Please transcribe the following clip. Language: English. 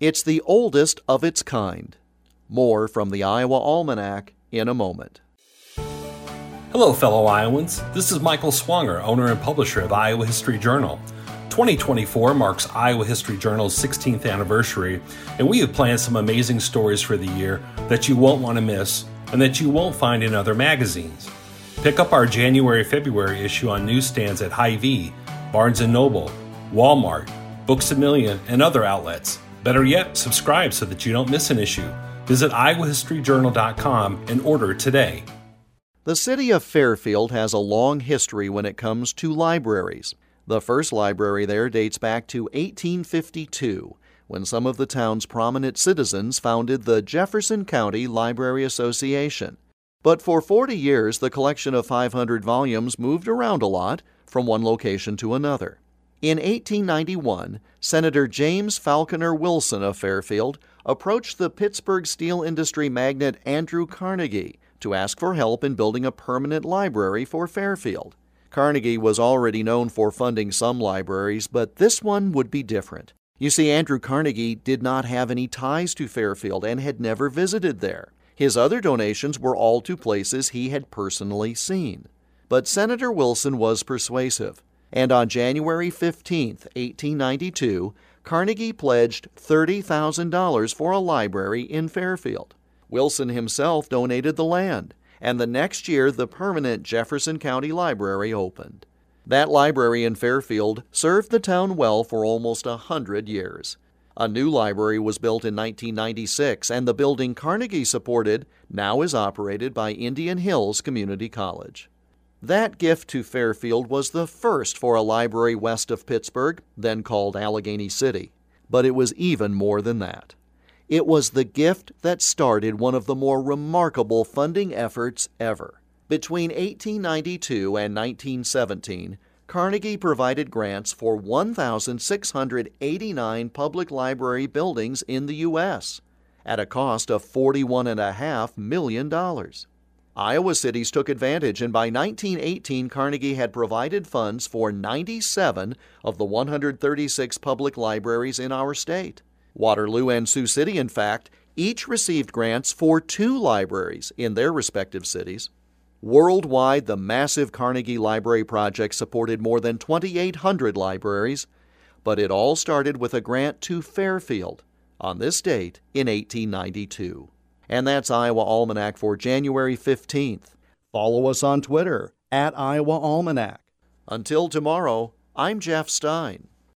It's the oldest of its kind. More from the Iowa Almanac in a moment. Hello, fellow Iowans. This is Michael Swanger, owner and publisher of Iowa History Journal. 2024 marks Iowa History Journal's 16th anniversary, and we have planned some amazing stories for the year that you won't want to miss and that you won't find in other magazines. Pick up our January February issue on newsstands at Hy-Vee, Barnes & Noble, Walmart, Books A Million, and other outlets. Better yet, subscribe so that you don't miss an issue. Visit iowahistoryjournal.com and order today. The city of Fairfield has a long history when it comes to libraries. The first library there dates back to 1852, when some of the town's prominent citizens founded the Jefferson County Library Association. But for 40 years, the collection of 500 volumes moved around a lot from one location to another. In 1891, Senator James Falconer Wilson of Fairfield approached the Pittsburgh steel industry magnate Andrew Carnegie to ask for help in building a permanent library for Fairfield. Carnegie was already known for funding some libraries, but this one would be different. You see, Andrew Carnegie did not have any ties to Fairfield and had never visited there. His other donations were all to places he had personally seen. But Senator Wilson was persuasive, and on January 15, 1892, Carnegie pledged $30,000 for a library in Fairfield. Wilson himself donated the land, and the next year the permanent Jefferson County Library opened. That library in Fairfield served the town well for almost a hundred years. A new library was built in 1996, and the building Carnegie supported now is operated by Indian Hills Community College. That gift to Fairfield was the first for a library west of Pittsburgh, then called Allegheny City. But it was even more than that. It was the gift that started one of the more remarkable funding efforts ever. Between 1892 and 1917, Carnegie provided grants for 1,689 public library buildings in the U.S. at a cost of $41.5 million. Iowa cities took advantage, and by 1918, Carnegie had provided funds for 97 of the 136 public libraries in our state. Waterloo and Sioux City, in fact, each received grants for two libraries in their respective cities. Worldwide, the massive Carnegie Library project supported more than 2,800 libraries, but it all started with a grant to Fairfield on this date in 1892. And that's Iowa Almanac for January 15th. Follow us on Twitter at Iowa Almanac. Until tomorrow, I'm Jeff Stein.